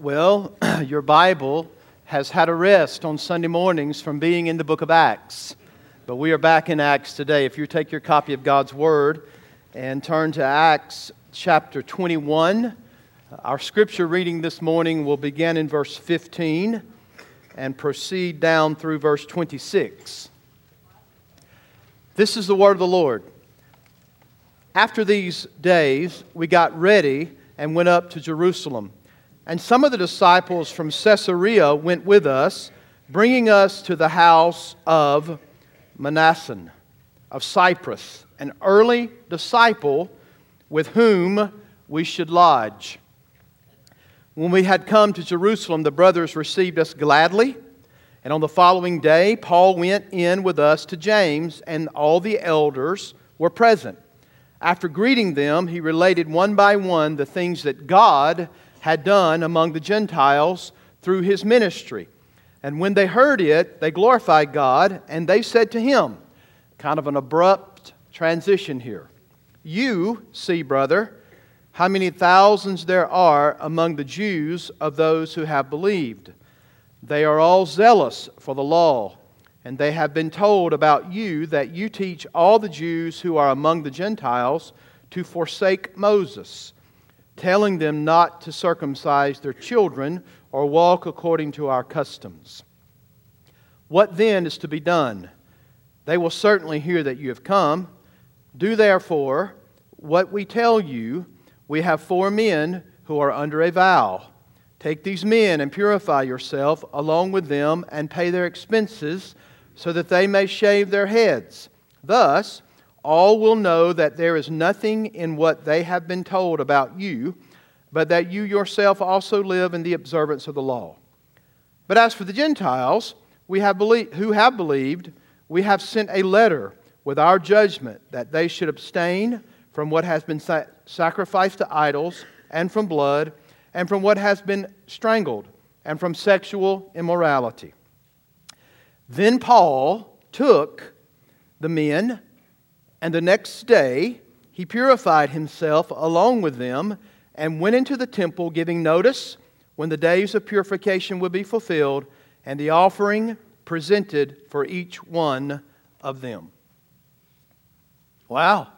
Well, your Bible has had a rest on Sunday mornings from being in the book of Acts. But we are back in Acts today. If you take your copy of God's Word and turn to Acts chapter 21, our scripture reading this morning will begin in verse 15 and proceed down through verse 26. This is the word of the Lord. After these days, we got ready and went up to Jerusalem. And some of the disciples from Caesarea went with us, bringing us to the house of Mnason of Cyprus, an early disciple with whom we should lodge. When we had come to Jerusalem, the brothers received us gladly. And on the following day, Paul went in with us to James, and all the elders were present. After greeting them, he related one by one the things that God had done among the Gentiles through his ministry. And when they heard it, they glorified God, and they said to him, kind of an abrupt transition here. You see, brother, how many thousands there are among the Jews of those who have believed. They are all zealous for the law, and they have been told about you that you teach all the Jews who are among the Gentiles to forsake Moses telling them not to circumcise their children or walk according to our customs. What then is to be done? They will certainly hear that you have come. Do therefore what we tell you. We have four men who are under a vow. Take these men and purify yourself along with them and pay their expenses so that they may shave their heads. Thus, all will know that there is nothing in what they have been told about you, but that you yourself also live in the observance of the law. But as for the Gentiles we have believed, who have believed, we have sent a letter with our judgment that they should abstain from what has been sa- sacrificed to idols, and from blood, and from what has been strangled, and from sexual immorality. Then Paul took the men and the next day he purified himself along with them and went into the temple, giving notice when the days of purification would be fulfilled and the offering presented for each one of them. Wow.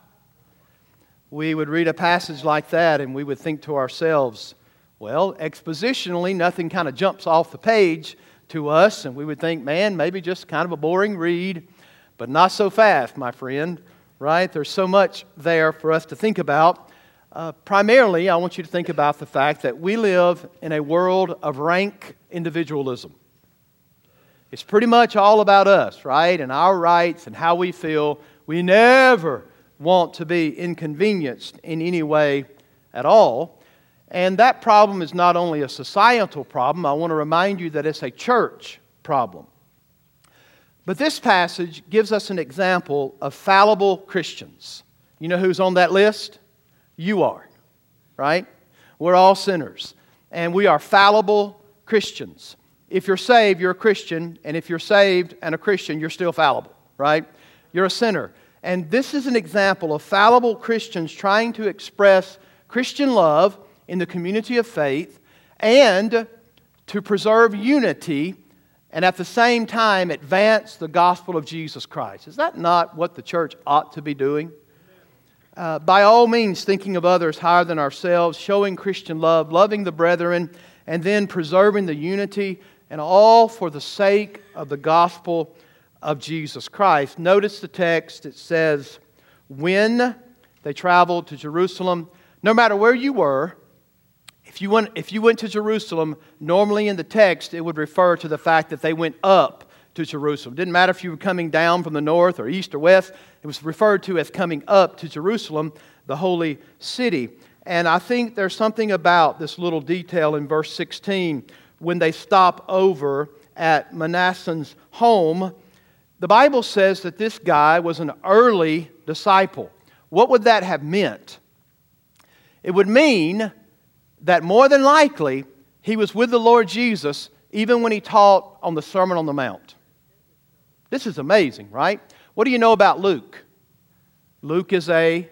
We would read a passage like that and we would think to ourselves, well, expositionally, nothing kind of jumps off the page to us, and we would think, man, maybe just kind of a boring read, but not so fast, my friend right? There's so much there for us to think about. Uh, primarily, I want you to think about the fact that we live in a world of rank individualism. It's pretty much all about us, right? And our rights and how we feel. We never want to be inconvenienced in any way at all. And that problem is not only a societal problem, I want to remind you that it's a church problem. But this passage gives us an example of fallible Christians. You know who's on that list? You are, right? We're all sinners, and we are fallible Christians. If you're saved, you're a Christian, and if you're saved and a Christian, you're still fallible, right? You're a sinner. And this is an example of fallible Christians trying to express Christian love in the community of faith and to preserve unity and at the same time advance the gospel of Jesus Christ. Is that not what the church ought to be doing? Uh, by all means, thinking of others higher than ourselves, showing Christian love, loving the brethren, and then preserving the unity, and all for the sake of the gospel of Jesus Christ. Notice the text, it says, When they traveled to Jerusalem, no matter where you were, if you, went, if you went to Jerusalem, normally in the text it would refer to the fact that they went up to Jerusalem. It didn't matter if you were coming down from the north or east or west, it was referred to as coming up to Jerusalem, the holy city. And I think there's something about this little detail in verse 16 when they stop over at Mnason's home. The Bible says that this guy was an early disciple. What would that have meant? It would mean that more than likely he was with the Lord Jesus even when he taught on the Sermon on the Mount. This is amazing, right? What do you know about Luke? Luke is a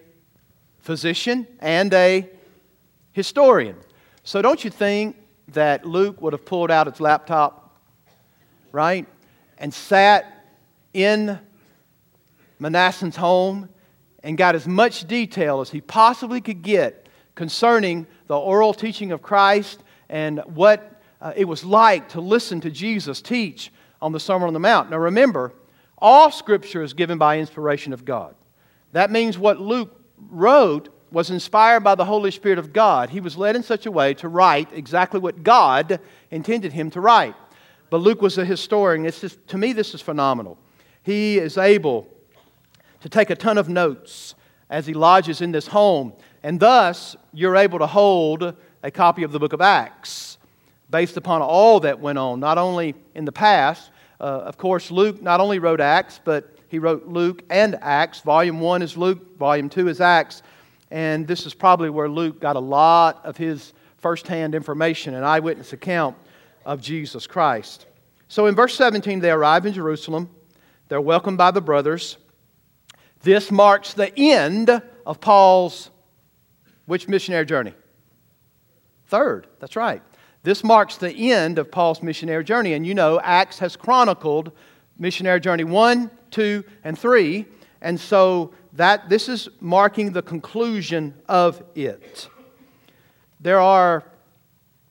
physician and a historian. So don't you think that Luke would have pulled out his laptop, right, and sat in Manasseh's home and got as much detail as he possibly could get concerning the oral teaching of Christ and what uh, it was like to listen to Jesus teach on the Sermon on the Mount. Now remember, all Scripture is given by inspiration of God. That means what Luke wrote was inspired by the Holy Spirit of God. He was led in such a way to write exactly what God intended him to write. But Luke was a historian. It's just, to me, this is phenomenal. He is able to take a ton of notes as he lodges in this home, and thus you're able to hold a copy of the book of Acts based upon all that went on, not only in the past. Uh, of course, Luke not only wrote Acts, but he wrote Luke and Acts. Volume 1 is Luke, Volume 2 is Acts. And this is probably where Luke got a lot of his firsthand information and eyewitness account of Jesus Christ. So in verse 17, they arrive in Jerusalem. They're welcomed by the brothers. This marks the end of Paul's which missionary journey? Third, that's right. This marks the end of Paul's missionary journey. And you know, Acts has chronicled missionary journey 1, 2, and 3. And so that this is marking the conclusion of it. There are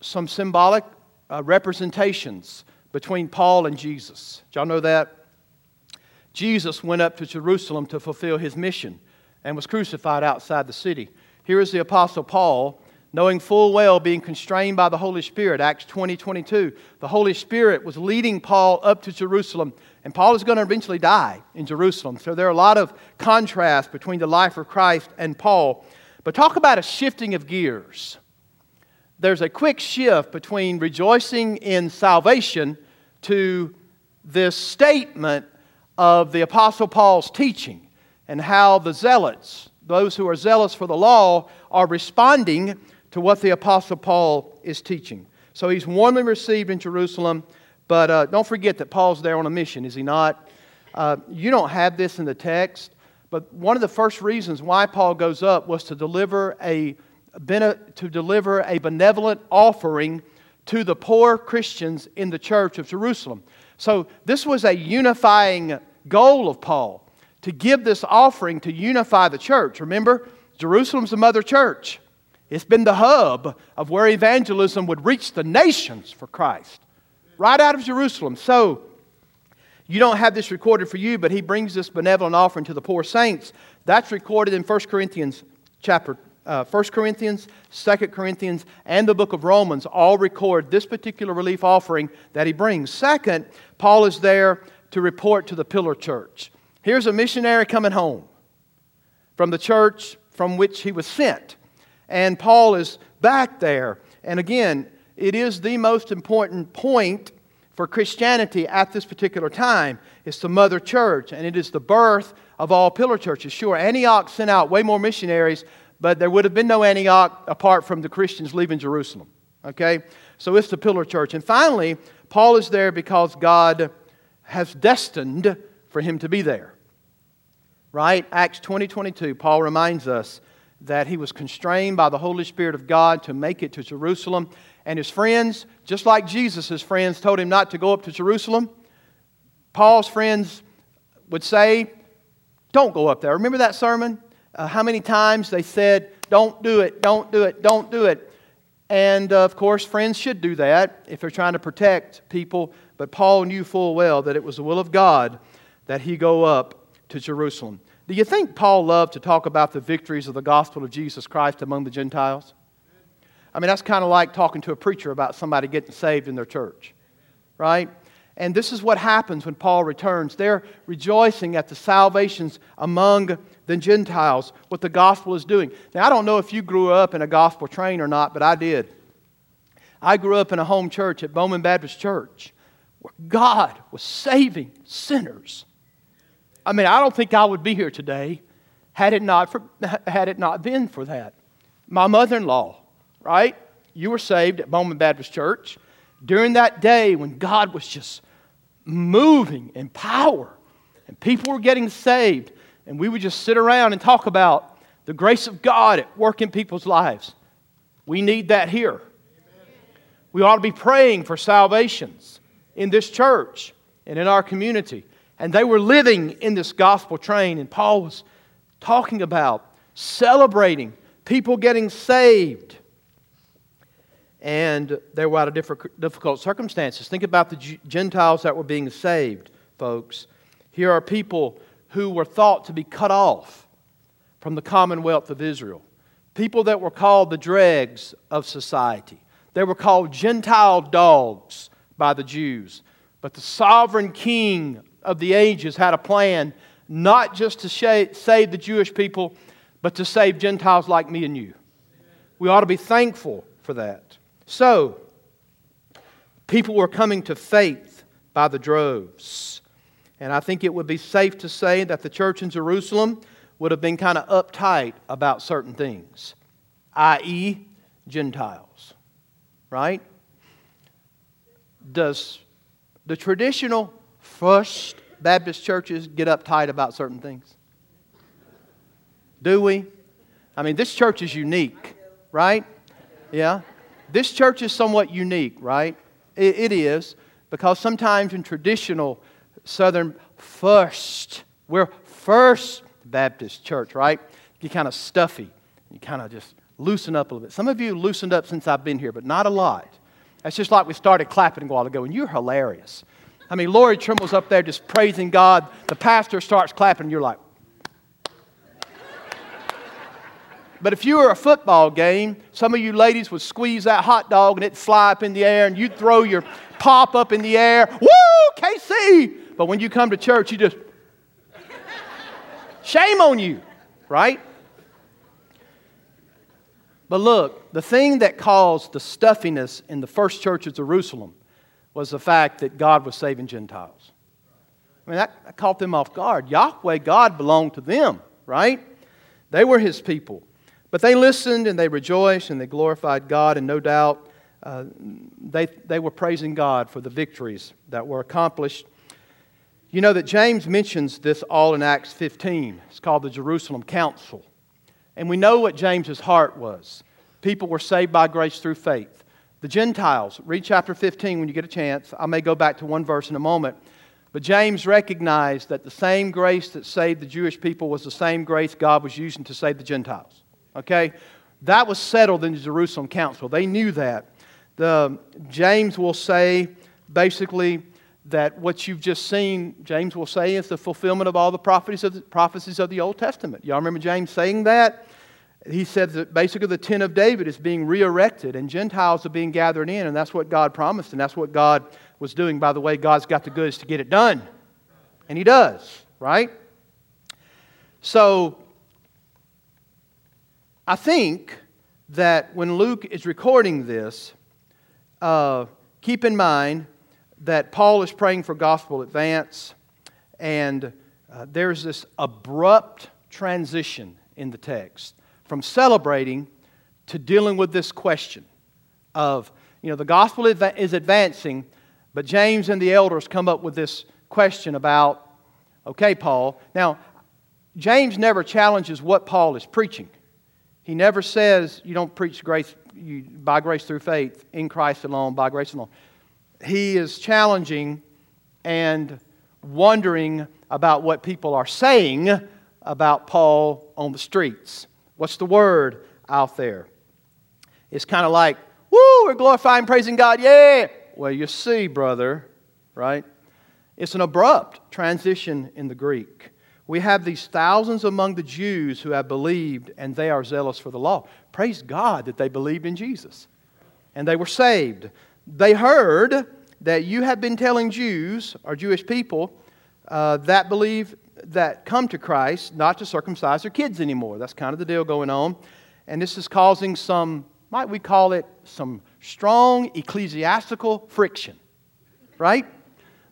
some symbolic uh, representations between Paul and Jesus. Did y'all know that? Jesus went up to Jerusalem to fulfill his mission and was crucified outside the city. Here is the Apostle Paul, knowing full well, being constrained by the Holy Spirit. Acts 20 22. The Holy Spirit was leading Paul up to Jerusalem and Paul is going to eventually die in Jerusalem. So there are a lot of contrast between the life of Christ and Paul. But talk about a shifting of gears. There's a quick shift between rejoicing in salvation to this statement of the Apostle Paul's teaching and how the zealots, those who are zealous for the law, are responding to what the Apostle Paul is teaching. So he's warmly received in Jerusalem. But uh, don't forget that Paul's there on a mission, is he not? Uh, you don't have this in the text, but one of the first reasons why Paul goes up was to deliver a, to deliver a benevolent offering to the poor Christians in the church of Jerusalem. So this was a unifying goal of Paul to give this offering to unify the church. Remember, Jerusalem's the mother church. It's been the hub of where evangelism would reach the nations for Christ right out of Jerusalem. So, you don't have this recorded for you, but he brings this benevolent offering to the poor saints. That's recorded in 1 Corinthians chapter uh, 1 Corinthians, 2 Corinthians, and the book of Romans all record this particular relief offering that he brings. Second, Paul is there to report to the pillar church. Here's a missionary coming home from the church from which he was sent. And Paul is back there. And again, it is the most important point for Christianity at this particular time. It's the mother church, and it is the birth of all pillar churches. Sure, Antioch sent out way more missionaries, but there would have been no Antioch apart from the Christians leaving Jerusalem. Okay? So it's the pillar church. And finally, Paul is there because God has destined for him to be there. Right? Acts 20 22, Paul reminds us that he was constrained by the Holy Spirit of God to make it to Jerusalem. And his friends, just like Jesus, friends told him not to go up to Jerusalem. Paul's friends would say, Don't go up there. Remember that sermon? Uh, how many times they said, Don't do it, don't do it, don't do it. And uh, of course, friends should do that if they're trying to protect people. But Paul knew full well that it was the will of God that he go up to Jerusalem. Do you think Paul loved to talk about the victories of the gospel of Jesus Christ among the Gentiles? I mean, that's kind of like talking to a preacher about somebody getting saved in their church, right? And this is what happens when Paul returns. They're rejoicing at the salvations among the Gentiles, what the gospel is doing. Now, I don't know if you grew up in a gospel train or not, but I did. I grew up in a home church at Bowman Baptist Church where God was saving sinners I mean, I don't think I would be here today had it not, for, had it not been for that. My mother in law, right? You were saved at Bowman Baptist Church during that day when God was just moving in power and people were getting saved, and we would just sit around and talk about the grace of God at work in people's lives. We need that here. We ought to be praying for salvations in this church and in our community. And they were living in this gospel train, and Paul was talking about celebrating people getting saved. And they were out of difficult circumstances. Think about the Gentiles that were being saved, folks. Here are people who were thought to be cut off from the commonwealth of Israel, people that were called the dregs of society. They were called Gentile dogs by the Jews. But the sovereign king of the ages had a plan not just to save the Jewish people, but to save Gentiles like me and you. We ought to be thankful for that. So, people were coming to faith by the droves. And I think it would be safe to say that the church in Jerusalem would have been kind of uptight about certain things, i.e., Gentiles. Right? Does the traditional First Baptist churches get uptight about certain things? Do we? I mean, this church is unique, right? Yeah. This church is somewhat unique, right? it, it is, because sometimes in traditional Southern first, we're first Baptist church, right? You kind of stuffy. You kind of just loosen up a little bit. Some of you loosened up since I've been here, but not a lot. That's just like we started clapping a while ago, and you're hilarious. I mean, Lori Trimble's up there just praising God. The pastor starts clapping, you're like, But if you were a football game, some of you ladies would squeeze that hot dog and it'd fly up in the air, and you'd throw your pop up in the air. Woo, KC! But when you come to church, you just, shame on you, right? But look, the thing that caused the stuffiness in the first church of Jerusalem was the fact that God was saving Gentiles. I mean, that, that caught them off guard. Yahweh, God, belonged to them, right? They were his people. But they listened and they rejoiced and they glorified God, and no doubt uh, they, they were praising God for the victories that were accomplished. You know that James mentions this all in Acts 15. It's called the Jerusalem Council. And we know what James's heart was. People were saved by grace through faith. The Gentiles, read chapter 15 when you get a chance. I may go back to one verse in a moment. But James recognized that the same grace that saved the Jewish people was the same grace God was using to save the Gentiles. Okay? That was settled in the Jerusalem Council. They knew that. The, James will say basically that what you've just seen, James will say, is the fulfillment of all the prophecies of the, prophecies of the Old Testament. Y'all remember James saying that? He said that basically the tent of David is being re erected and Gentiles are being gathered in, and that's what God promised, and that's what God was doing. By the way, God's got the goods to get it done. And He does, right? So I think that when Luke is recording this, uh, keep in mind that Paul is praying for gospel advance, and uh, there's this abrupt transition in the text from celebrating to dealing with this question of, you know, the gospel is advancing, but James and the elders come up with this question about, okay, Paul. Now, James never challenges what Paul is preaching. He never says you don't preach grace you, by grace through faith in Christ alone, by grace alone. He is challenging and wondering about what people are saying about Paul on the streets. What's the word out there? It's kind of like, woo, we're glorifying, praising God, yeah. Well, you see, brother, right? It's an abrupt transition in the Greek. We have these thousands among the Jews who have believed and they are zealous for the law. Praise God that they believed in Jesus and they were saved. They heard that you have been telling Jews or Jewish people uh, that believe that come to Christ not to circumcise their kids anymore. That's kind of the deal going on. And this is causing some, might we call it, some strong ecclesiastical friction, right?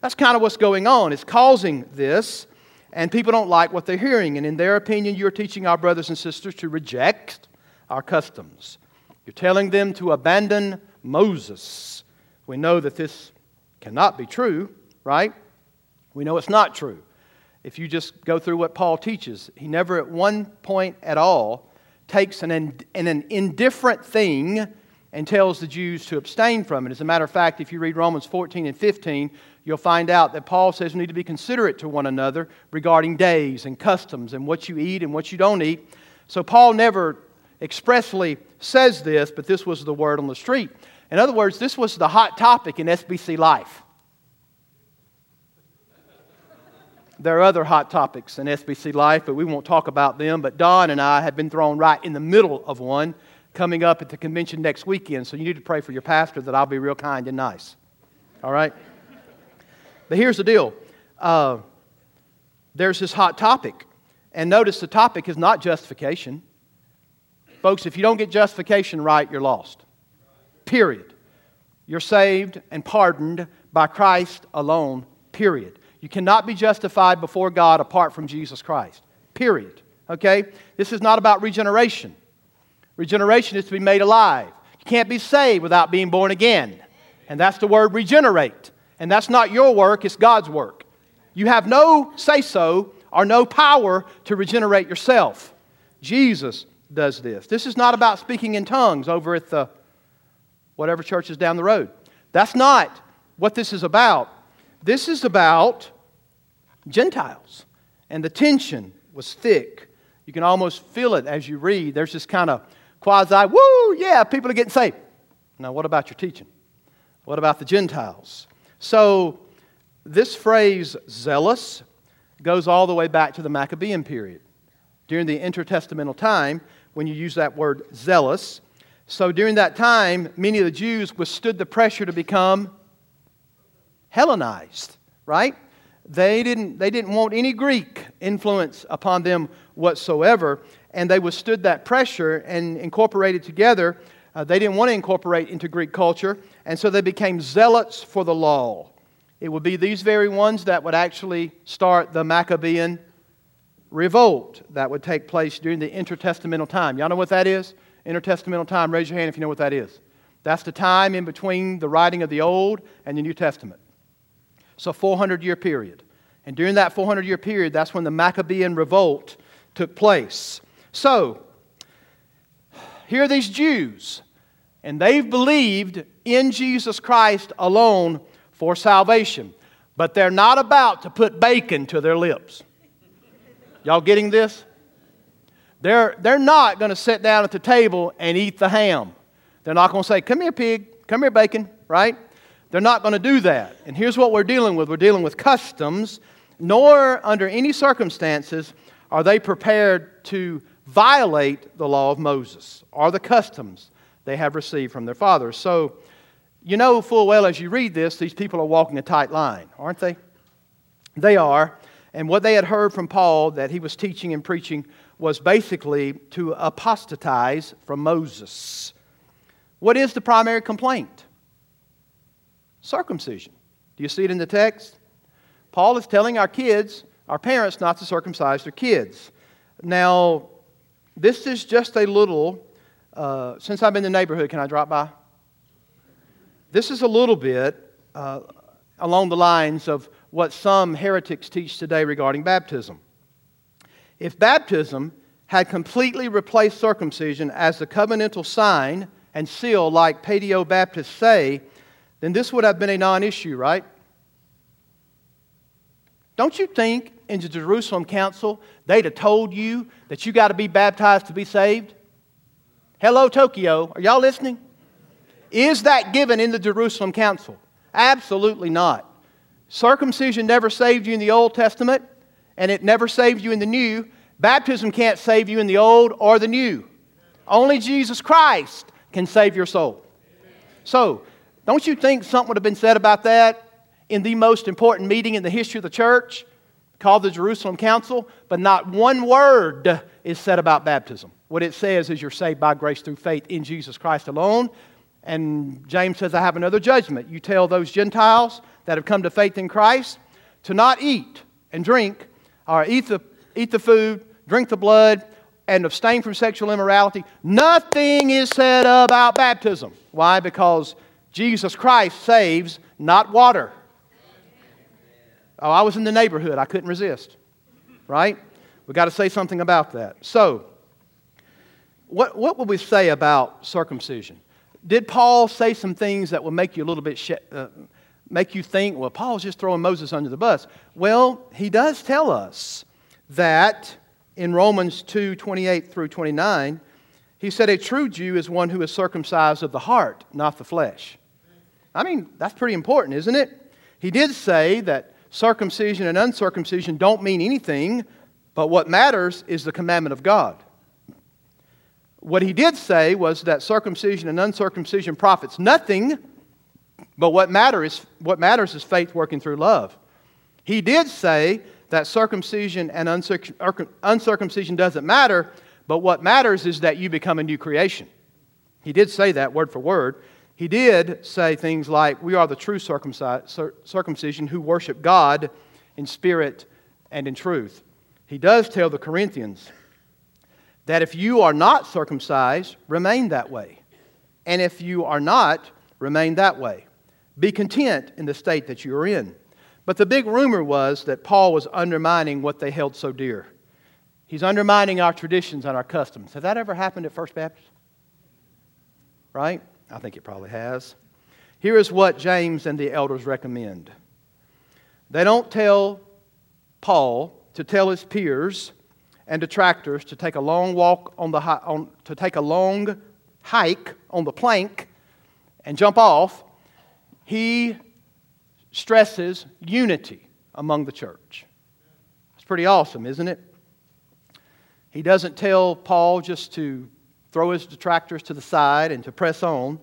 That's kind of what's going on. It's causing this and people don't like what they're hearing. And in their opinion, you're teaching our brothers and sisters to reject our customs. You're telling them to abandon Moses. We know that this cannot be true, right? We know it's not true. If you just go through what Paul teaches, he never at one point at all takes an, an indifferent thing and tells the Jews to abstain from it. As a matter of fact, if you read Romans 14 and 15, you'll find out that Paul says we need to be considerate to one another regarding days and customs and what you eat and what you don't eat. So Paul never expressly says this, but this was the word on the street. In other words, this was the hot topic in SBC life. There are other hot topics in SBC life, but we won't talk about them. But Don and I have been thrown right in the middle of one coming up at the convention next weekend. So you need to pray for your pastor that I'll be real kind and nice. All right? But here's the deal uh, there's this hot topic. And notice the topic is not justification. Folks, if you don't get justification right, you're lost. Period. You're saved and pardoned by Christ alone. Period. You cannot be justified before God apart from Jesus Christ. Period. Okay? This is not about regeneration. Regeneration is to be made alive. You can't be saved without being born again. And that's the word regenerate. And that's not your work, it's God's work. You have no say so or no power to regenerate yourself. Jesus does this. This is not about speaking in tongues over at the whatever church is down the road. That's not what this is about. This is about Gentiles. And the tension was thick. You can almost feel it as you read. There's this kind of quasi, woo, yeah, people are getting saved. Now, what about your teaching? What about the Gentiles? So, this phrase, zealous, goes all the way back to the Maccabean period. During the intertestamental time, when you use that word zealous. So, during that time, many of the Jews withstood the pressure to become Hellenized, right? They didn't, they didn't want any Greek influence upon them whatsoever, and they withstood that pressure and incorporated together. Uh, they didn't want to incorporate into Greek culture, and so they became zealots for the law. It would be these very ones that would actually start the Maccabean revolt that would take place during the intertestamental time. Y'all know what that is? Intertestamental time. Raise your hand if you know what that is. That's the time in between the writing of the Old and the New Testament. So, 400 year period. And during that 400 year period, that's when the Maccabean revolt took place. So, here are these Jews, and they've believed in Jesus Christ alone for salvation, but they're not about to put bacon to their lips. Y'all getting this? They're, they're not going to sit down at the table and eat the ham. They're not going to say, Come here, pig. Come here, bacon, right? They're not going to do that. And here's what we're dealing with we're dealing with customs, nor under any circumstances are they prepared to violate the law of Moses or the customs they have received from their fathers. So, you know full well as you read this, these people are walking a tight line, aren't they? They are. And what they had heard from Paul that he was teaching and preaching was basically to apostatize from Moses. What is the primary complaint? Circumcision. Do you see it in the text? Paul is telling our kids, our parents, not to circumcise their kids. Now, this is just a little, uh, since I'm in the neighborhood, can I drop by? This is a little bit uh, along the lines of what some heretics teach today regarding baptism. If baptism had completely replaced circumcision as the covenantal sign and seal, like paedobaptists say, then this would have been a non issue, right? Don't you think in the Jerusalem Council they'd have told you that you got to be baptized to be saved? Hello, Tokyo. Are y'all listening? Is that given in the Jerusalem Council? Absolutely not. Circumcision never saved you in the Old Testament, and it never saved you in the New. Baptism can't save you in the Old or the New. Only Jesus Christ can save your soul. So, don't you think something would have been said about that in the most important meeting in the history of the church called the Jerusalem Council? But not one word is said about baptism. What it says is you're saved by grace through faith in Jesus Christ alone. And James says, I have another judgment. You tell those Gentiles that have come to faith in Christ to not eat and drink, or eat the, eat the food, drink the blood, and abstain from sexual immorality. Nothing is said about baptism. Why? Because Jesus Christ saves, not water. Oh, I was in the neighborhood. I couldn't resist. Right? We've got to say something about that. So, what, what would we say about circumcision? did Paul say some things that would make you a little bit, sh- uh, make you think, well, Paul's just throwing Moses under the bus? Well, he does tell us that in Romans 2 28 through 29, he said, A true Jew is one who is circumcised of the heart, not the flesh. I mean, that's pretty important, isn't it? He did say that circumcision and uncircumcision don't mean anything, but what matters is the commandment of God. What he did say was that circumcision and uncircumcision profits nothing, but what, matter is, what matters is faith working through love. He did say that circumcision and uncircumcision doesn't matter, but what matters is that you become a new creation. He did say that word for word. He did say things like, We are the true circumcision who worship God in spirit and in truth. He does tell the Corinthians that if you are not circumcised, remain that way. And if you are not, remain that way. Be content in the state that you are in. But the big rumor was that Paul was undermining what they held so dear. He's undermining our traditions and our customs. Has that ever happened at First Baptist? Right? I think it probably has. Here is what James and the elders recommend they don't tell Paul to tell his peers and detractors to take a long walk on the on, to take a long hike on the plank and jump off. He stresses unity among the church. It's pretty awesome, isn't it? He doesn't tell Paul just to throw his detractors to the side and to press on.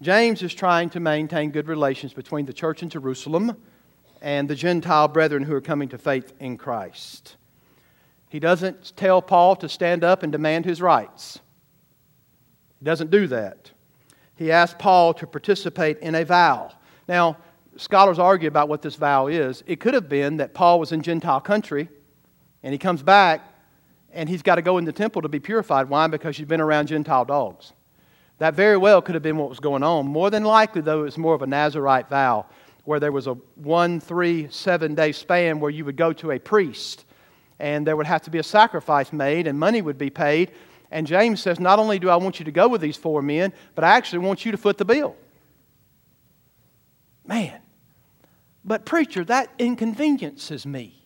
James is trying to maintain good relations between the church in Jerusalem and the Gentile brethren who are coming to faith in Christ. He doesn't tell Paul to stand up and demand his rights. He doesn't do that. He asks Paul to participate in a vow. Now, scholars argue about what this vow is. It could have been that Paul was in Gentile country and he comes back and he's got to go in the temple to be purified. Why? Because he's been around Gentile dogs. That very well could have been what was going on. More than likely, though, it was more of a Nazarite vow where there was a one, three, seven day span where you would go to a priest and there would have to be a sacrifice made and money would be paid. And James says, Not only do I want you to go with these four men, but I actually want you to foot the bill. Man, but preacher, that inconveniences me.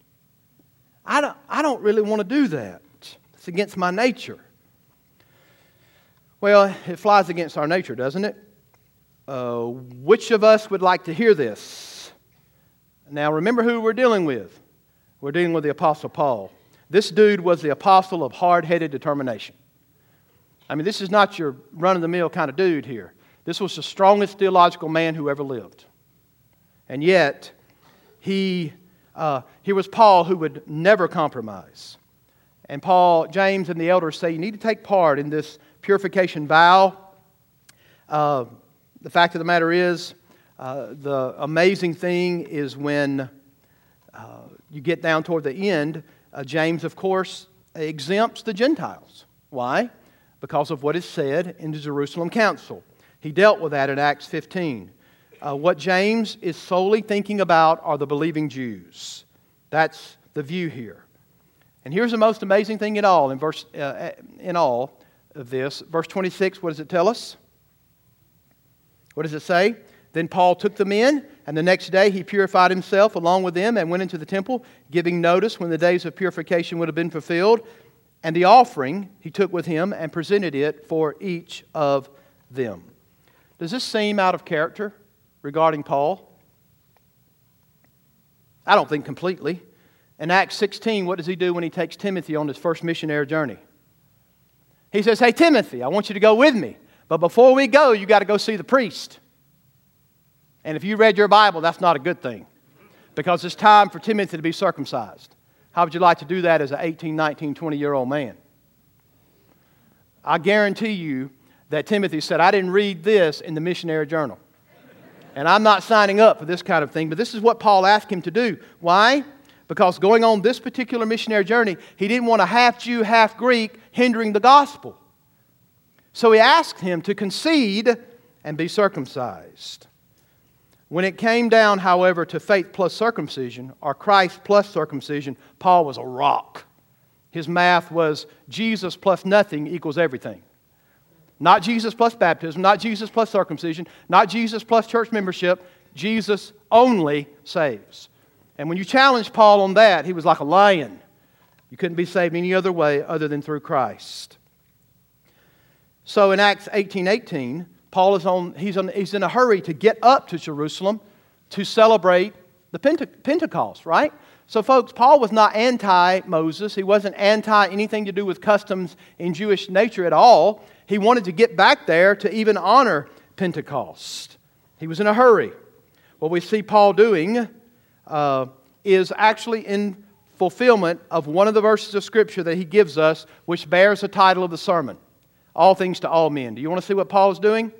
I don't, I don't really want to do that. It's against my nature. Well, it flies against our nature, doesn't it? Uh, which of us would like to hear this? Now, remember who we're dealing with. We're dealing with the Apostle Paul. This dude was the apostle of hard headed determination. I mean, this is not your run of the mill kind of dude here. This was the strongest theological man who ever lived. And yet, he, uh, here was Paul who would never compromise. And Paul, James, and the elders say you need to take part in this purification vow. Uh, the fact of the matter is, uh, the amazing thing is when uh, you get down toward the end, uh, James, of course, exempts the Gentiles. Why? Because of what is said in the Jerusalem Council. He dealt with that in Acts 15. Uh, what James is solely thinking about are the believing Jews. That's the view here. And here's the most amazing thing in all, in, verse, uh, in all of this. Verse 26, what does it tell us? What does it say? Then Paul took them in, and the next day he purified himself along with them and went into the temple, giving notice when the days of purification would have been fulfilled. And the offering he took with him and presented it for each of them. Does this seem out of character regarding Paul? I don't think completely. In Acts 16, what does he do when he takes Timothy on his first missionary journey? He says, Hey, Timothy, I want you to go with me. But before we go, you got to go see the priest. And if you read your Bible, that's not a good thing because it's time for Timothy to be circumcised. How would you like to do that as an 18, 19, 20 year old man? I guarantee you that Timothy said, I didn't read this in the missionary journal. And I'm not signing up for this kind of thing, but this is what Paul asked him to do. Why? Because going on this particular missionary journey, he didn't want a half Jew, half Greek hindering the gospel. So he asked him to concede and be circumcised. When it came down, however, to faith plus circumcision, or Christ plus circumcision, Paul was a rock. His math was Jesus plus nothing equals everything. Not Jesus plus baptism, not Jesus plus circumcision, not Jesus plus church membership. Jesus only saves. And when you challenged Paul on that, he was like a lion. You couldn't be saved any other way other than through Christ. So in Acts 18 18, Paul is on, he's, on, he's in a hurry to get up to Jerusalem to celebrate the Pente- Pentecost, right? So, folks, Paul was not anti Moses. He wasn't anti anything to do with customs in Jewish nature at all. He wanted to get back there to even honor Pentecost. He was in a hurry. What we see Paul doing uh, is actually in fulfillment of one of the verses of Scripture that he gives us, which bears the title of the sermon All Things to All Men. Do you want to see what Paul is doing?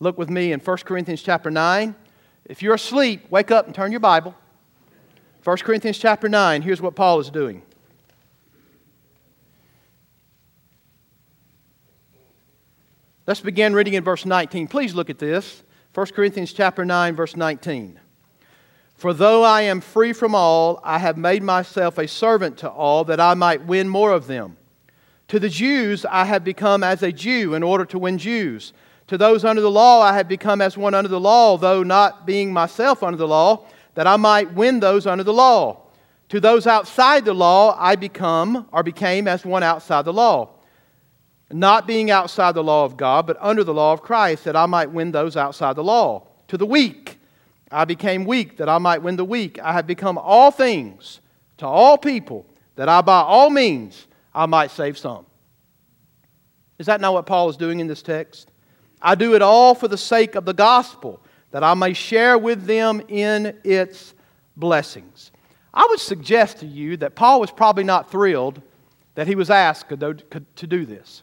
Look with me in 1 Corinthians chapter 9. If you're asleep, wake up and turn your Bible. 1 Corinthians chapter 9, here's what Paul is doing. Let's begin reading in verse 19. Please look at this. 1 Corinthians chapter 9 verse 19. For though I am free from all, I have made myself a servant to all that I might win more of them. To the Jews I have become as a Jew in order to win Jews. To those under the law I have become as one under the law, though not being myself under the law, that I might win those under the law. To those outside the law I become or became as one outside the law, not being outside the law of God, but under the law of Christ, that I might win those outside the law. To the weak I became weak, that I might win the weak. I have become all things to all people, that I by all means I might save some. Is that not what Paul is doing in this text? I do it all for the sake of the gospel, that I may share with them in its blessings. I would suggest to you that Paul was probably not thrilled that he was asked to do this.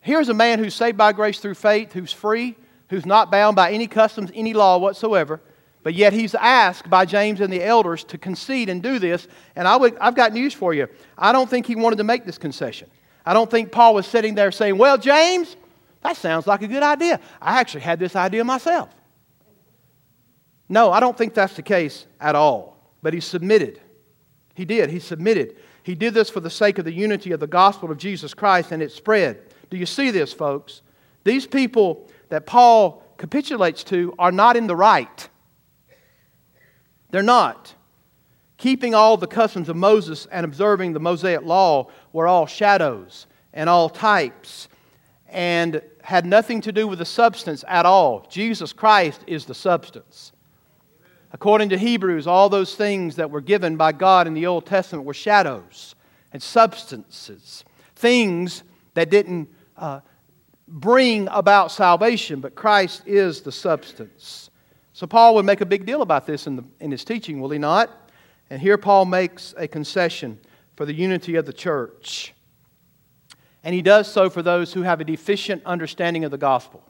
Here's a man who's saved by grace through faith, who's free, who's not bound by any customs, any law whatsoever, but yet he's asked by James and the elders to concede and do this. And I would, I've got news for you. I don't think he wanted to make this concession. I don't think Paul was sitting there saying, Well, James, that sounds like a good idea. I actually had this idea myself. No, I don't think that's the case at all. But he submitted. He did. He submitted. He did this for the sake of the unity of the gospel of Jesus Christ, and it spread. Do you see this, folks? These people that Paul capitulates to are not in the right. They're not. Keeping all the customs of Moses and observing the Mosaic law were all shadows and all types and had nothing to do with the substance at all. Jesus Christ is the substance. According to Hebrews, all those things that were given by God in the Old Testament were shadows and substances, things that didn't uh, bring about salvation, but Christ is the substance. So Paul would make a big deal about this in, the, in his teaching, will he not? And here Paul makes a concession for the unity of the church. And he does so for those who have a deficient understanding of the gospel.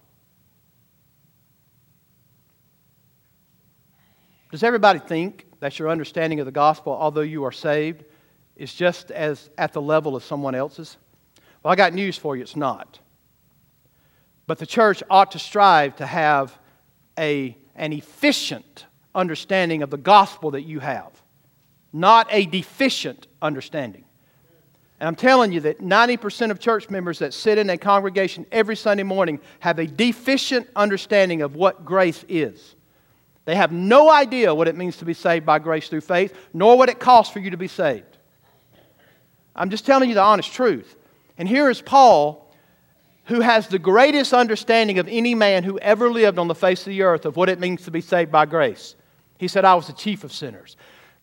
Does everybody think that your understanding of the gospel, although you are saved, is just as at the level of someone else's? Well, I got news for you it's not. But the church ought to strive to have a, an efficient understanding of the gospel that you have, not a deficient understanding. And I'm telling you that 90% of church members that sit in a congregation every Sunday morning have a deficient understanding of what grace is. They have no idea what it means to be saved by grace through faith, nor what it costs for you to be saved. I'm just telling you the honest truth. And here is Paul, who has the greatest understanding of any man who ever lived on the face of the earth of what it means to be saved by grace. He said, I was the chief of sinners.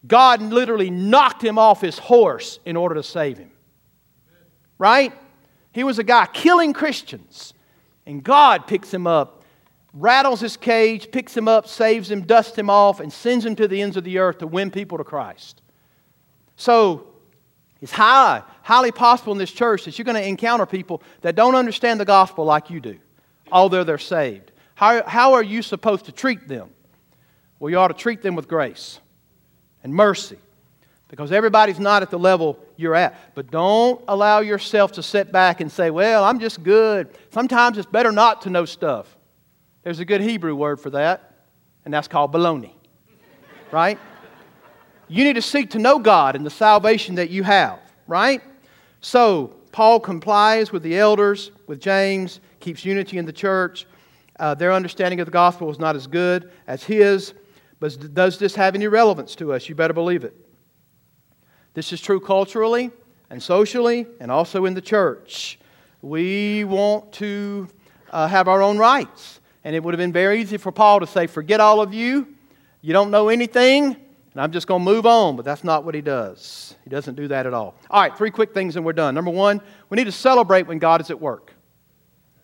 God literally knocked him off his horse in order to save him right? He was a guy killing Christians. And God picks him up, rattles his cage, picks him up, saves him, dusts him off, and sends him to the ends of the earth to win people to Christ. So, it's high, highly possible in this church that you're going to encounter people that don't understand the gospel like you do, although they're saved. How, how are you supposed to treat them? Well, you ought to treat them with grace and mercy because everybody's not at the level you're at. But don't allow yourself to sit back and say, well, I'm just good. Sometimes it's better not to know stuff. There's a good Hebrew word for that, and that's called baloney. right? You need to seek to know God and the salvation that you have, right? So, Paul complies with the elders, with James, keeps unity in the church. Uh, their understanding of the gospel is not as good as his, but does this have any relevance to us? You better believe it. This is true culturally and socially and also in the church. We want to uh, have our own rights. And it would have been very easy for Paul to say, Forget all of you. You don't know anything, and I'm just going to move on. But that's not what he does. He doesn't do that at all. All right, three quick things and we're done. Number one, we need to celebrate when God is at work.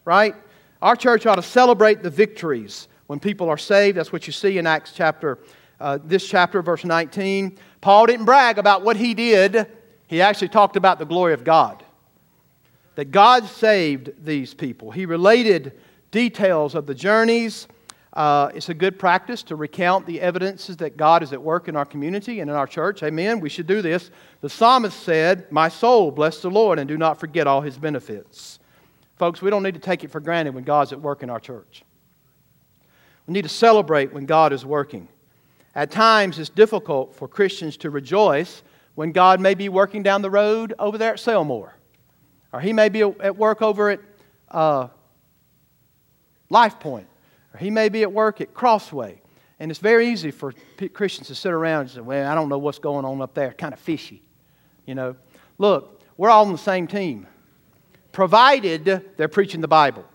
Right? Our church ought to celebrate the victories when people are saved. That's what you see in Acts chapter, uh, this chapter, verse 19. Paul didn't brag about what he did, he actually talked about the glory of God. That God saved these people. He related details of the journeys. Uh, it's a good practice to recount the evidences that God is at work in our community and in our church. Amen. We should do this. The psalmist said, My soul, bless the Lord, and do not forget all his benefits. Folks, we don't need to take it for granted when God's at work in our church. We need to celebrate when God is working. At times, it's difficult for Christians to rejoice when God may be working down the road over there at Selmore, or He may be at work over at uh, Life Point, or He may be at work at Crossway. And it's very easy for Christians to sit around and say, Well, I don't know what's going on up there, kind of fishy. You know, look, we're all on the same team provided they're preaching the Bible,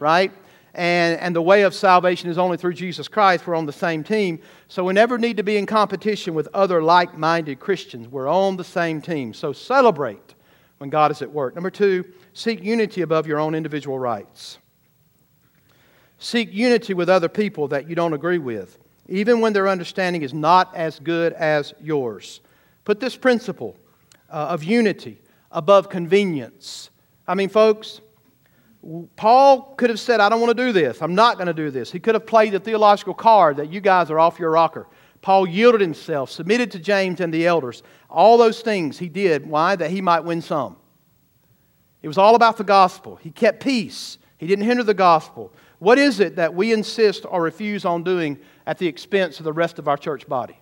right? And, and the way of salvation is only through Jesus Christ. We're on the same team. So we never need to be in competition with other like minded Christians. We're on the same team. So celebrate when God is at work. Number two, seek unity above your own individual rights. Seek unity with other people that you don't agree with, even when their understanding is not as good as yours. Put this principle uh, of unity above convenience I mean, folks, Paul could have said, I don't want to do this. I'm not going to do this. He could have played the theological card that you guys are off your rocker. Paul yielded himself, submitted to James and the elders. All those things he did. Why? That he might win some. It was all about the gospel. He kept peace, he didn't hinder the gospel. What is it that we insist or refuse on doing at the expense of the rest of our church body?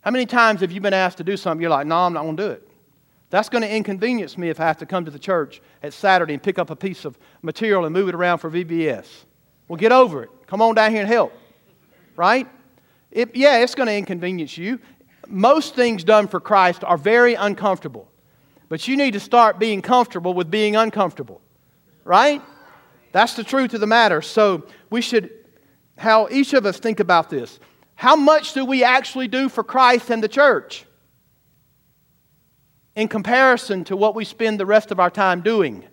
How many times have you been asked to do something? You're like, no, I'm not going to do it. That's going to inconvenience me if I have to come to the church at Saturday and pick up a piece of material and move it around for VBS. Well, get over it. Come on down here and help. Right? It, yeah, it's going to inconvenience you. Most things done for Christ are very uncomfortable. But you need to start being comfortable with being uncomfortable. Right? That's the truth of the matter. So we should, how each of us think about this. How much do we actually do for Christ and the church? in comparison to what we spend the rest of our time doing.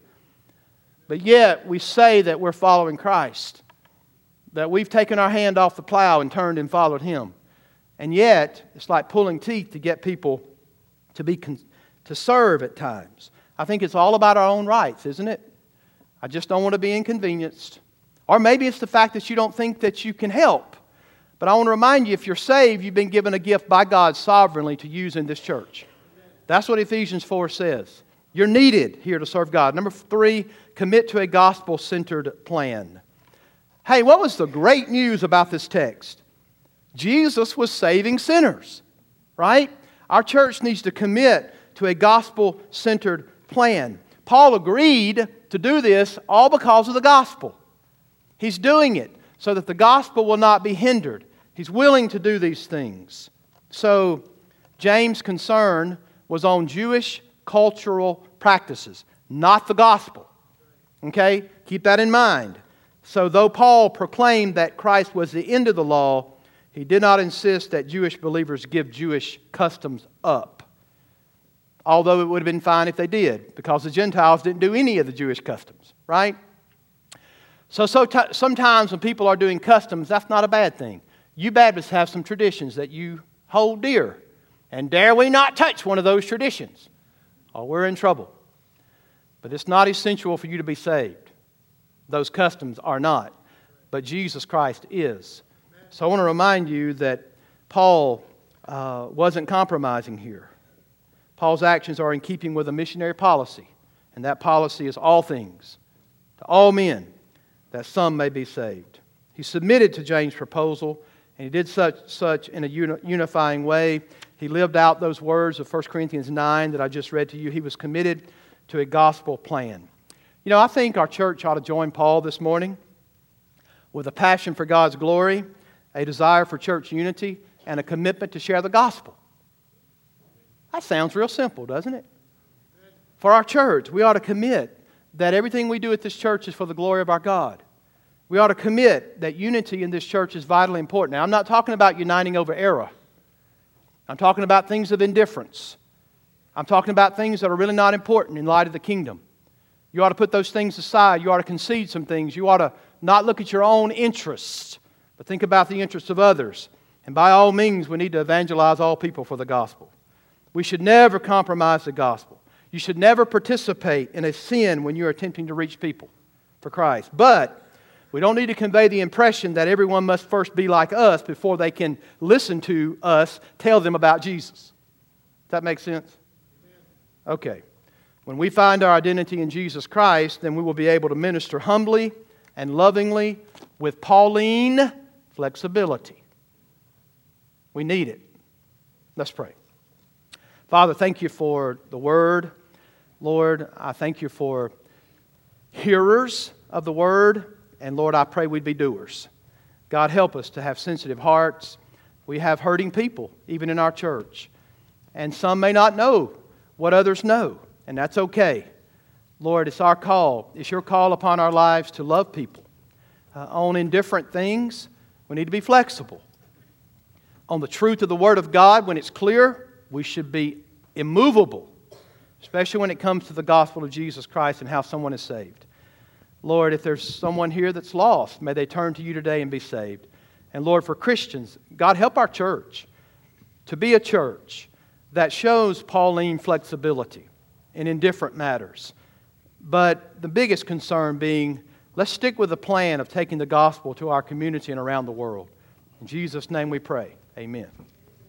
But yet, we say that we're following Christ, that we've taken our hand off the plow and turned and followed Him. And yet, it's like pulling teeth to get people to, be to serve at times. I think it's all about our own rights, isn't it? I just don't want to be inconvenienced. Or maybe it's the fact that you don't think that you can help. But I want to remind you if you're saved, you've been given a gift by God sovereignly to use in this church. That's what Ephesians 4 says. You're needed here to serve God. Number three, commit to a gospel centered plan. Hey, what was the great news about this text? Jesus was saving sinners, right? Our church needs to commit to a gospel centered plan. Paul agreed to do this all because of the gospel. He's doing it so that the gospel will not be hindered. He's willing to do these things. So, James' concern was on Jewish cultural practices, not the gospel. Okay? Keep that in mind. So, though Paul proclaimed that Christ was the end of the law, he did not insist that Jewish believers give Jewish customs up. Although it would have been fine if they did, because the Gentiles didn't do any of the Jewish customs, right? So, so t- sometimes when people are doing customs, that's not a bad thing. You Baptists have some traditions that you hold dear. And dare we not touch one of those traditions, or we're in trouble. But it's not essential for you to be saved. Those customs are not. But Jesus Christ is. So I want to remind you that Paul uh, wasn't compromising here. Paul's actions are in keeping with a missionary policy, and that policy is all things to all men, that some may be saved. He submitted to James' proposal, and he did such, such in a unifying way he lived out those words of 1 Corinthians 9 that I just read to you. He was committed to a gospel plan. You know, I think our church ought to join Paul this morning with a passion for God's glory, a desire for church unity, and a commitment to share the gospel. That sounds real simple, doesn't it? For our church, we ought to commit that everything we do at this church is for the glory of our God. We ought to commit that unity in this church is vitally important. Now, I'm not talking about uniting over error. I'm talking about things of indifference. I'm talking about things that are really not important in light of the kingdom. You ought to put those things aside. You ought to concede some things. You ought to not look at your own interests, but think about the interests of others. And by all means, we need to evangelize all people for the gospel. We should never compromise the gospel. You should never participate in a sin when you're attempting to reach people for Christ. But we don't need to convey the impression that everyone must first be like us before they can listen to us tell them about Jesus. Does that make sense? Okay. When we find our identity in Jesus Christ, then we will be able to minister humbly and lovingly with Pauline flexibility. We need it. Let's pray. Father, thank you for the word. Lord, I thank you for hearers of the word. And Lord, I pray we'd be doers. God, help us to have sensitive hearts. We have hurting people, even in our church. And some may not know what others know, and that's okay. Lord, it's our call. It's your call upon our lives to love people. Uh, on indifferent things, we need to be flexible. On the truth of the Word of God, when it's clear, we should be immovable, especially when it comes to the gospel of Jesus Christ and how someone is saved. Lord, if there's someone here that's lost, may they turn to you today and be saved. And Lord, for Christians, God, help our church to be a church that shows Pauline flexibility in indifferent matters. But the biggest concern being, let's stick with the plan of taking the gospel to our community and around the world. In Jesus' name we pray. Amen.